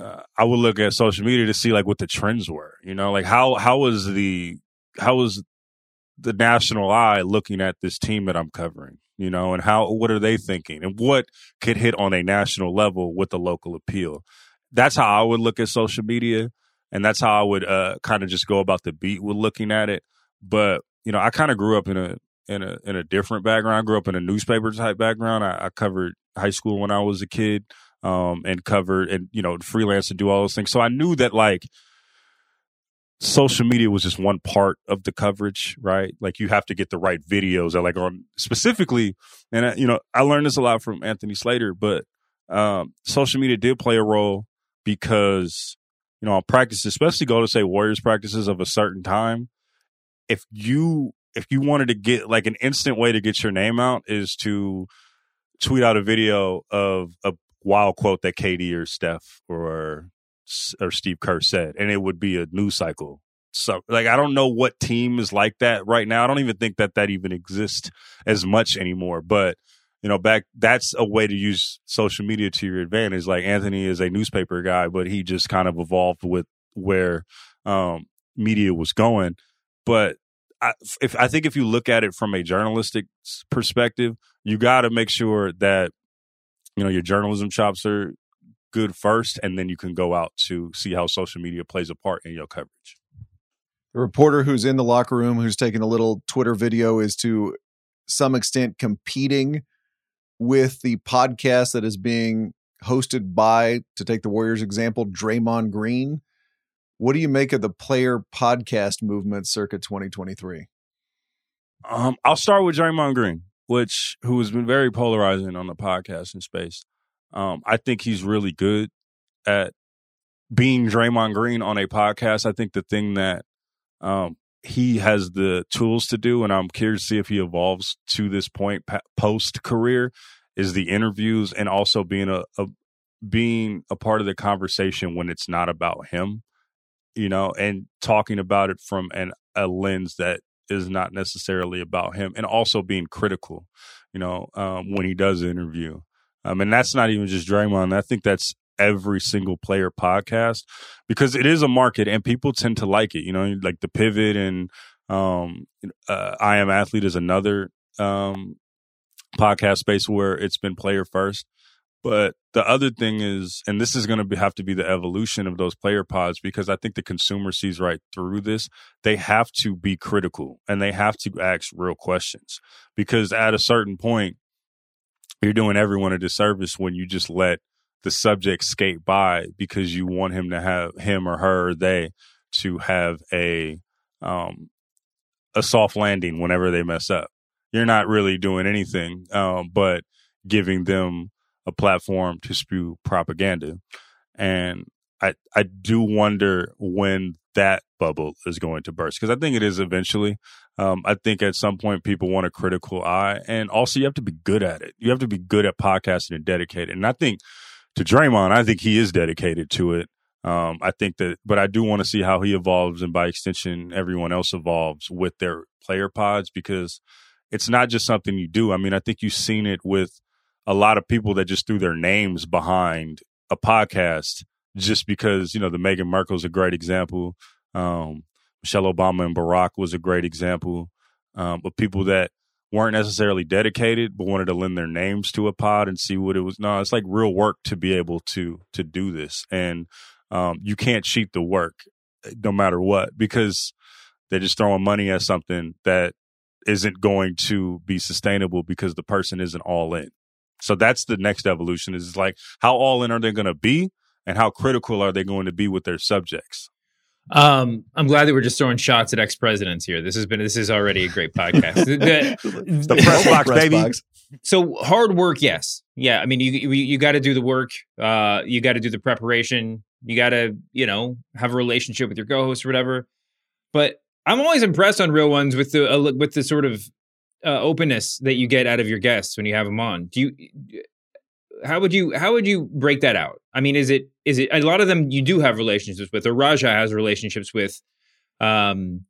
uh, I would look at social media to see like what the trends were. You know, like how how was the how was the national eye looking at this team that I'm covering? You know, and how what are they thinking, and what could hit on a national level with the local appeal? That's how I would look at social media, and that's how I would uh, kind of just go about the beat with looking at it. But you know, I kind of grew up in a in a in a different background. I grew up in a newspaper type background. I, I covered high school when I was a kid um, and covered and you know freelance and do all those things. So I knew that like social media was just one part of the coverage, right? Like you have to get the right videos that like on specifically, and I, you know I learned this a lot from Anthony Slater, but um, social media did play a role because you know on practice, especially go to say Warriors practices of a certain time, if you if you wanted to get like an instant way to get your name out is to tweet out a video of a wild quote that KD or Steph or or Steve Kerr said, and it would be a news cycle. So, like, I don't know what team is like that right now. I don't even think that that even exists as much anymore. But you know, back that's a way to use social media to your advantage. Like Anthony is a newspaper guy, but he just kind of evolved with where um, media was going. But I, if I think if you look at it from a journalistic perspective, you got to make sure that you know your journalism chops are good first, and then you can go out to see how social media plays a part in your coverage. The reporter who's in the locker room, who's taking a little Twitter video, is to some extent competing with the podcast that is being hosted by, to take the Warriors example, Draymond Green. What do you make of the player podcast movement circa 2023? Um, I'll start with Draymond Green, which who has been very polarizing on the podcasting space. Um, I think he's really good at being Draymond Green on a podcast. I think the thing that um, he has the tools to do, and I'm curious to see if he evolves to this point post career, is the interviews and also being a, a being a part of the conversation when it's not about him, you know, and talking about it from an a lens that is not necessarily about him, and also being critical, you know, um, when he does interview. Um, and that's not even just Draymond. I think that's every single player podcast because it is a market and people tend to like it. You know, like the pivot and um, uh, I am athlete is another um, podcast space where it's been player first. But the other thing is, and this is going to have to be the evolution of those player pods because I think the consumer sees right through this. They have to be critical and they have to ask real questions because at a certain point, you're doing everyone a disservice when you just let the subject skate by because you want him to have him or her or they to have a um a soft landing whenever they mess up. You're not really doing anything um but giving them a platform to spew propaganda. And I I do wonder when that bubble is going to burst because I think it is eventually. Um, I think at some point people want a critical eye, and also you have to be good at it. You have to be good at podcasting and dedicated. And I think to Draymond, I think he is dedicated to it. Um, I think that, but I do want to see how he evolves, and by extension, everyone else evolves with their player pods because it's not just something you do. I mean, I think you've seen it with a lot of people that just threw their names behind a podcast just because you know the Meghan Markle is a great example. Um, Michelle Obama and Barack was a great example. Um, but people that weren't necessarily dedicated but wanted to lend their names to a pod and see what it was. No, it's like real work to be able to to do this, and um, you can't cheat the work eh, no matter what because they're just throwing money at something that isn't going to be sustainable because the person isn't all in. So that's the next evolution is like how all in are they going to be and how critical are they going to be with their subjects? Um, I'm glad that we're just throwing shots at ex presidents here. This has been this is already a great podcast. the, (laughs) the press box, press baby. Box. So hard work, yes, yeah. I mean, you you, you got to do the work. Uh, you got to do the preparation. You got to you know have a relationship with your co-host or whatever. But I'm always impressed on real ones with the uh, with the sort of uh, openness that you get out of your guests when you have them on. Do you how would you how would you break that out? I mean, is it is it a lot of them you do have relationships with, or Raja has relationships with, um,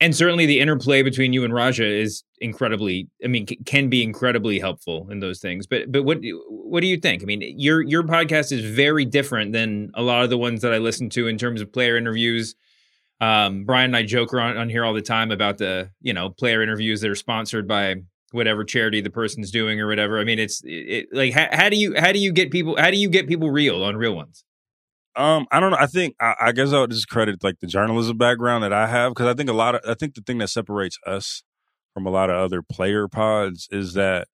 and certainly the interplay between you and Raja is incredibly. I mean, c- can be incredibly helpful in those things. But but what what do you think? I mean, your your podcast is very different than a lot of the ones that I listen to in terms of player interviews. Um, Bryan and I joke around on here all the time about the you know player interviews that are sponsored by whatever charity the person's doing or whatever. I mean, it's it, like how, how, do you how do you get people how do you get people real on real ones? Um, I don't know. I think I, I guess I would just credit like the journalism background that I have because I think a lot of I think the thing that separates us from a lot of other player pods is that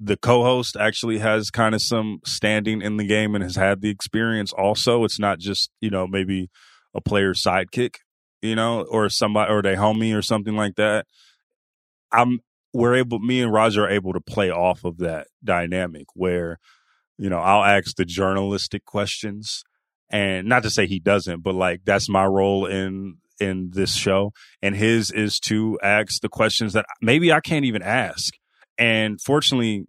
the co-host actually has kind of some standing in the game and has had the experience also it's not just you know maybe a player sidekick you know or somebody or they homie or something like that i'm we're able, me and Raja are able to play off of that dynamic where, you know, I'll ask the journalistic questions and not to say he doesn't, but like that's my role in, in this show. And his is to ask the questions that maybe I can't even ask. And fortunately,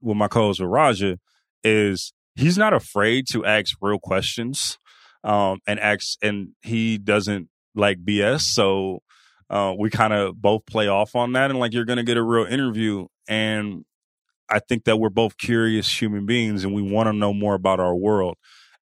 with my co-host with Raja is he's not afraid to ask real questions. Um, and ask, and he doesn't like BS. So, uh, we kind of both play off on that and like you're going to get a real interview and i think that we're both curious human beings and we want to know more about our world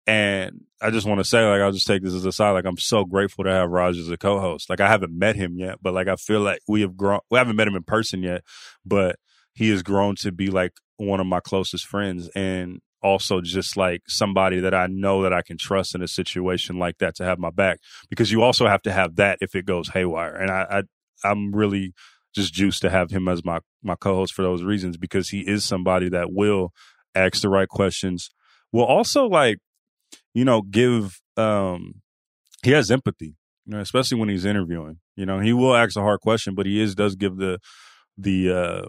and i just want to say like i'll just take this as a side like i'm so grateful to have raj as a co-host. Like i haven't met him yet but like i feel like we have grown we haven't met him in person yet but he has grown to be like one of my closest friends and also just like somebody that I know that I can trust in a situation like that to have my back because you also have to have that if it goes haywire. And I, I I'm really just juiced to have him as my my co-host for those reasons because he is somebody that will ask the right questions. Will also like you know give um he has empathy, you know, especially when he's interviewing. You know, he will ask a hard question, but he is does give the the uh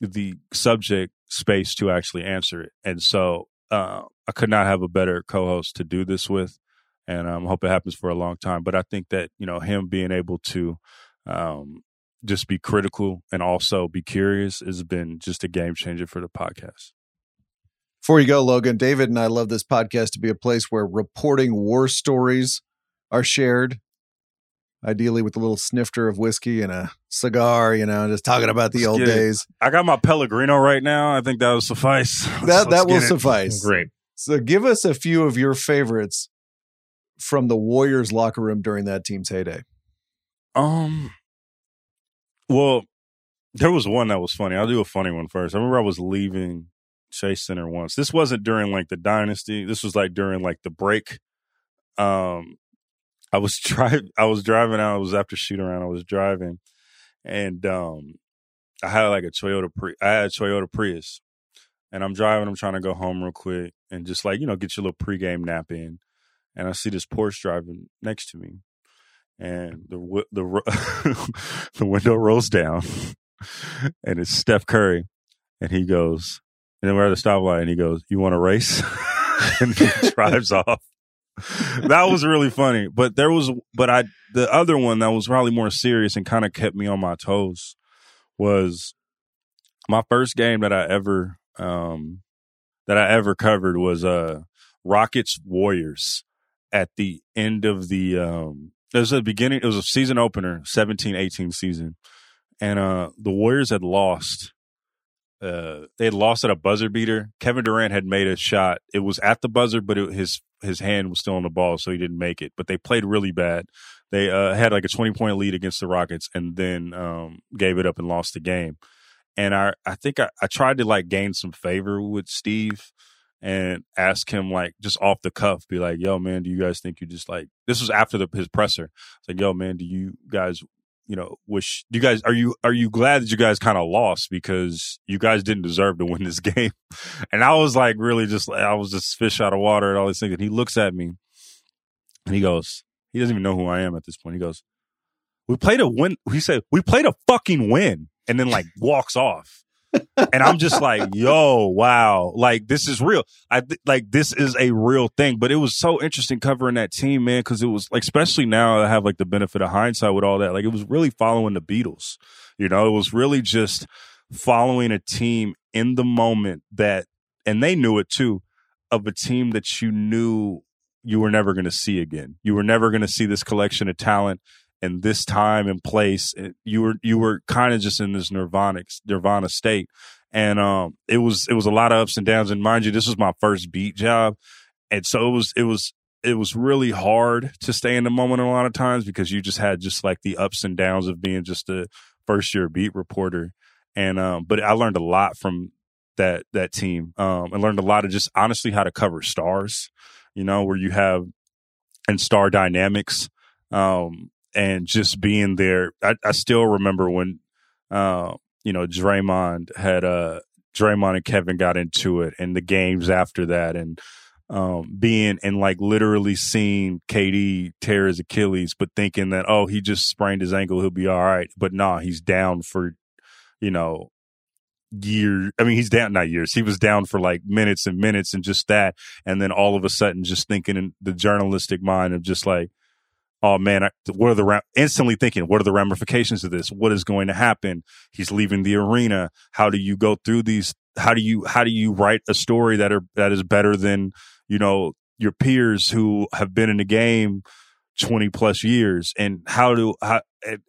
the subject space to actually answer it. And so uh, I could not have a better co-host to do this with, and I um, hope it happens for a long time. But I think that you know him being able to um, just be critical and also be curious has been just a game changer for the podcast. Before you go, Logan, David and I love this podcast to be a place where reporting war stories are shared ideally with a little snifter of whiskey and a cigar, you know, just talking about the Let's old days. I got my Pellegrino right now. I think that will suffice. (laughs) That that will suffice. Great. So give us a few of your favorites from the Warriors locker room during that team's heyday. Um well, there was one that was funny. I'll do a funny one first. I remember I was leaving Chase Center once. This wasn't during like the dynasty. This was like during like the break. Um I was (laughs) driving. I was driving out. It was after shoot around. I was driving, and um, I had like a Toyota. Pri- I had a Toyota Prius, and I'm driving. I'm trying to go home real quick and just like you know get your little pregame nap in. And I see this Porsche driving next to me, and the the (laughs) the window rolls down, (laughs) and it's Steph Curry, and he goes, and then we're at the stoplight, and he goes, "You want to race?" and he drives off. (laughs) that was really funny. But there was, but I, the other one that was probably more serious and kind of kept me on my toes was my first game that I ever, um, that I ever covered was, uh, Rockets Warriors at the end of the, um, it was the beginning, it was a season opener, 17 18 season. And, uh, the Warriors had lost uh, they had lost at a buzzer beater. Kevin Durant had made a shot. It was at the buzzer, but it, his his hand was still on the ball, so he didn't make it. But they played really bad. They uh, had like a twenty point lead against the Rockets, and then um, gave it up and lost the game. And I I think I, I tried to like gain some favor with Steve and ask him like just off the cuff, be like, "Yo, man, do you guys think you just like?" This was after the, his presser. It's like, "Yo, man, do you guys you know, wish you guys are you are you glad that you guys kind of lost because you guys didn't deserve to (laughs) win this game? And I was like, really, just I was just fish out of water and all these things. And he looks at me and he goes, he doesn't even know who I am at this point. He goes, "We played a win." He said, "We played a fucking win," and then like walks off and I'm just like, yo, wow, like this is real. I like this is a real thing. But it was so interesting covering that team, man, because it was like, especially now I have like the benefit of hindsight with all that. Like it was really following the Beatles. You know, it was really just following a team in the moment that, and they knew it too, of a team that you knew you were never going to see again. You were never going to see this collection of talent and this time and place you were you were kind of just in this nirvana nirvana state. And um it was it was a lot of ups and downs. And mind you this was my first beat job. And so it was it was it was really hard to stay in the moment a lot of times because you just had just like the ups and downs of being just a first year beat reporter. And um but i learned a lot from that that team um i learned a lot of just honestly how to cover stars you know where you have and star dynamics um and just being there. I, I still remember when, uh, you know, Draymond had, uh, Draymond and Kevin got into it and the games after that and, um, being and like literally seeing KD tear his Achilles, but thinking that, oh, he just sprained his ankle, he'll be all right. But nah, he's down for, you know, years. I mean, he's down, not years. He was down for like minutes and minutes and just that. And then all of a sudden, just thinking in the journalistic mind of just like, oh man, what are the instantly thinking, what are the ramifications of this? What is going to happen? He's leaving the arena. How do you go through these? How do you how do you write a story that are that is better than you know your peers who have been in the game 20 plus years and how do how,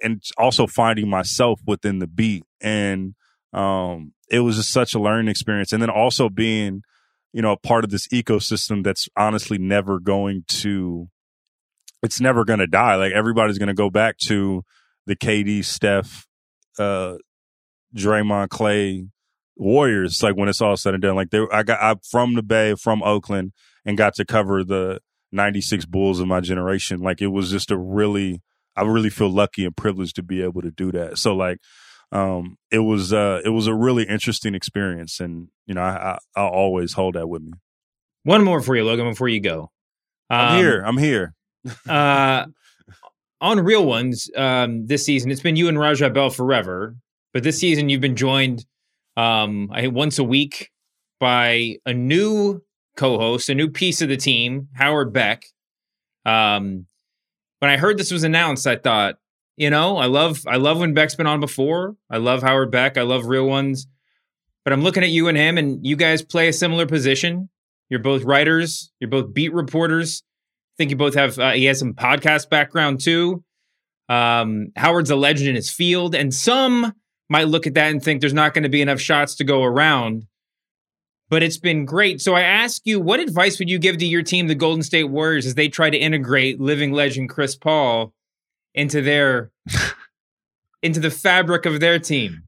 and also finding myself within the beat and um it was just such a learning experience and then also being you know a part of this ecosystem that's honestly never going to it's never going to die. Like everybody's going to go back to the KD, Steph, uh, Draymond, Clay Warriors. Like when it's all said and done, like they, I got, I'm from the Bay, from Oakland, and got to cover the '96 Bulls of my generation. Like it was just a really, I really feel lucky and privileged to be able to do that. So like, um, it was, uh, it was a really interesting experience, and you know, I, I I'll always hold that with me. One more for you, Logan, before you go. Um, I'm here. I'm here uh, on real ones um, this season, it's been you and Raja Bell forever. But this season, you've been joined, um, I once a week by a new co-host, a new piece of the team, Howard Beck. Um, when I heard this was announced, I thought, you know, I love I love when Beck's been on before. I love Howard Beck. I love real ones. But I'm looking at you and him, and you guys play a similar position. You're both writers. You're both beat reporters think you both have. Uh, he has some podcast background too. Um, Howard's a legend in his field, and some might look at that and think there's not going to be enough shots to go around. But it's been great. So I ask you, what advice would you give to your team, the Golden State Warriors, as they try to integrate living legend Chris Paul into their (laughs) into the fabric of their team?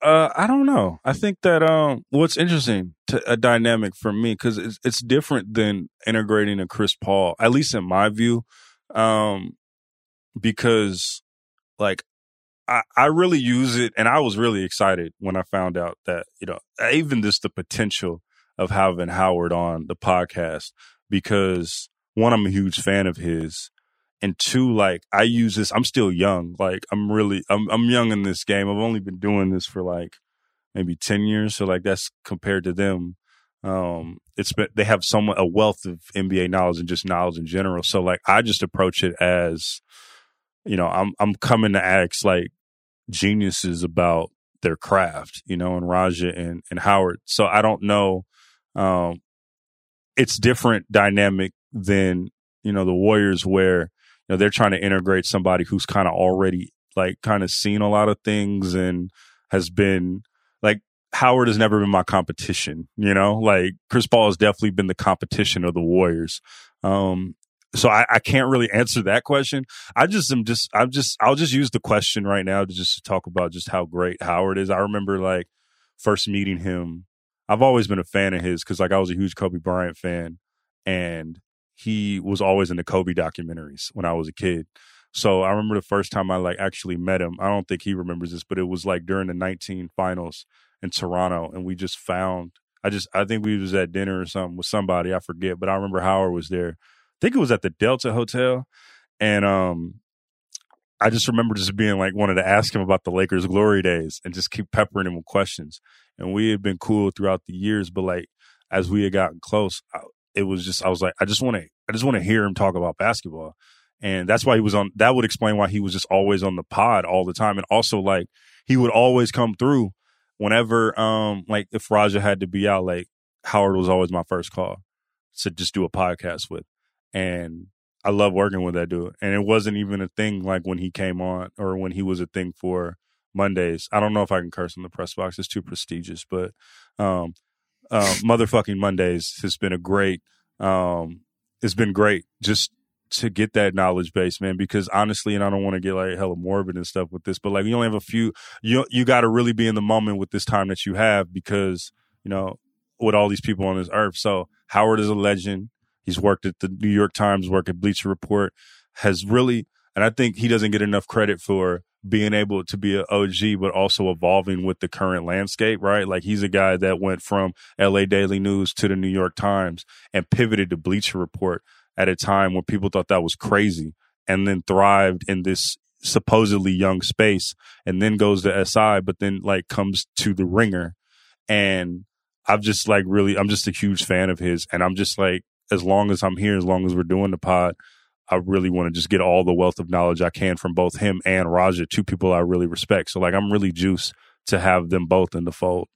Uh, I don't know. I think that um, what's interesting to a dynamic for me because it's it's different than integrating a Chris Paul, at least in my view, um, because like I I really use it, and I was really excited when I found out that you know even just the potential of having Howard on the podcast because one I'm a huge fan of his and two like i use this i'm still young like i'm really i'm i'm young in this game i've only been doing this for like maybe 10 years so like that's compared to them Um, it's been they have some a wealth of NBA knowledge and just knowledge in general. So like I just approach it as, you know, I'm I'm coming to ask like geniuses about their craft, you know, and Raja and and Howard. So I don't know. Um, it's different dynamic than you know the Warriors where know they're trying to integrate somebody who's kind of already like kind of seen a lot of things and has been like Howard has never been my competition, you know? Like Chris Paul has definitely been the competition of the Warriors. Um so I, I can't really answer that question. I just am just I'm just I'll just use the question right now to just talk about just how great Howard is. I remember like first meeting him. I've always been a fan of his because like I was a huge Kobe Bryant fan and he was always in the Kobe documentaries when I was a kid. So I remember the first time I like actually met him. I don't think he remembers this, but it was like during the 19 finals in Toronto, and we just found. I just I think we was at dinner or something with somebody I forget, but I remember Howard was there. I think it was at the Delta Hotel, and um, I just remember just being like wanted to ask him about the Lakers' glory days and just keep peppering him with questions. And we had been cool throughout the years, but like as we had gotten close, I, it was just I was like I just want to I just want to hear him talk about basketball. And that's why he was on that would explain why he was just always on the pod all the time. And also like he would always come through whenever um like if raja had to be out like howard was always my first call to just do a podcast with. And i love working with that dude. And it wasn't even a thing like when he came on or when he was a thing for mondays. I don't know if i can curse in the press box. It's too prestigious. But um uh, motherfucking mondays has been a great um it's been great just to get that knowledge base, man, because honestly, and I don't want to get like hella morbid and stuff with this, but like you only have a few you you gotta really be in the moment with this time that you have because, you know, with all these people on this earth. So Howard is a legend. He's worked at the New York Times, worked at Bleacher Report, has really and I think he doesn't get enough credit for being able to be an OG, but also evolving with the current landscape, right? Like he's a guy that went from LA Daily News to the New York Times and pivoted to Bleacher Report at a time when people thought that was crazy and then thrived in this supposedly young space and then goes to SI, but then like comes to the ringer. And I've just like really, I'm just a huge fan of his. And I'm just like, as long as I'm here, as long as we're doing the pod, I really want to just get all the wealth of knowledge I can from both him and Raja, two people I really respect. So like, I'm really juiced to have them both in the fold.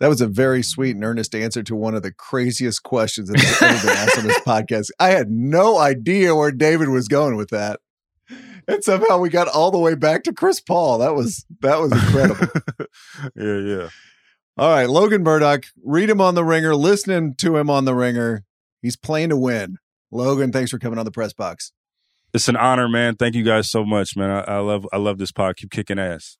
That was a very sweet and earnest answer to one of the craziest questions that has ever been asked on this (laughs) podcast. I had no idea where David was going with that. And somehow we got all the way back to Chris Paul. That was that was incredible. (laughs) yeah, yeah. All right, Logan Murdock, read him on the ringer, listening to him on the ringer. He's playing to win. Logan, thanks for coming on the press box. It's an honor, man. Thank you guys so much, man. I, I love I love this pod. Keep kicking ass.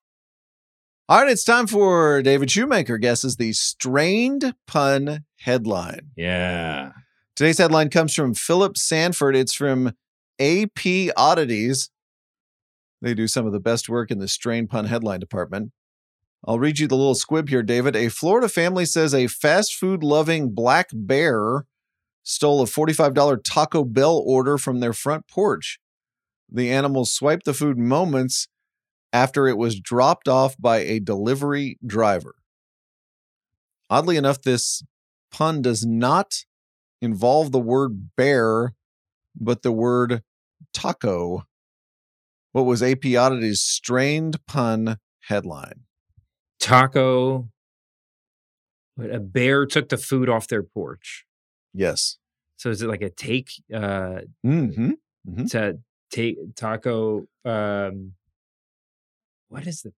All right, it's time for David Shoemaker guesses the strained pun headline. Yeah. Today's headline comes from Philip Sanford. It's from AP Oddities. They do some of the best work in the strained pun headline department. I'll read you the little squib here, David. A Florida family says a fast food loving black bear stole a $45 Taco Bell order from their front porch. The animal swiped the food moments after it was dropped off by a delivery driver. Oddly enough, this pun does not involve the word bear, but the word taco. What was AP Oddity's strained pun headline? Taco. A bear took the food off their porch. Yes. So is it like a take? Uh, mm-hmm. Mm-hmm. To take taco. Um, what is the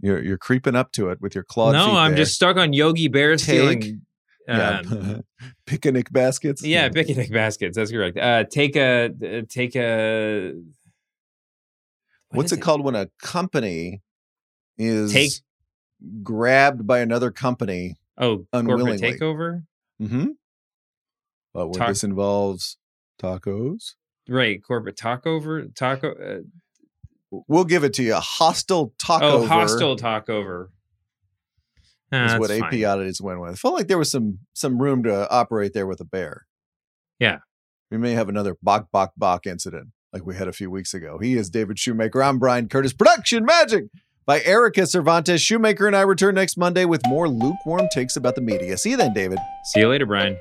you're you're creeping up to it with your clawed no i'm there. just stuck on yogi bear Take- stealing yeah. (laughs) um, picnic baskets yeah picnic baskets that's correct uh take a take a what what's is it, called when a company is Take- grabbed by another company oh Unwillingly. corporate takeover mm-hmm. But when Ta- this involves tacos? Right corporate takeover taco uh, we'll give it to you. A hostile taco oh hostile takeover. Ah, is that's what ap fine. oddities went with. Felt like there was some some room to operate there with a bear. Yeah. we may have another bok bok bok incident like we had a few weeks ago. He is david shoemaker. I'm bryan curtis. Production magic by Erika Cervantes. Shoemaker and I return next Monday with more lukewarm takes about the media. See you then, David. See you later, Bryan.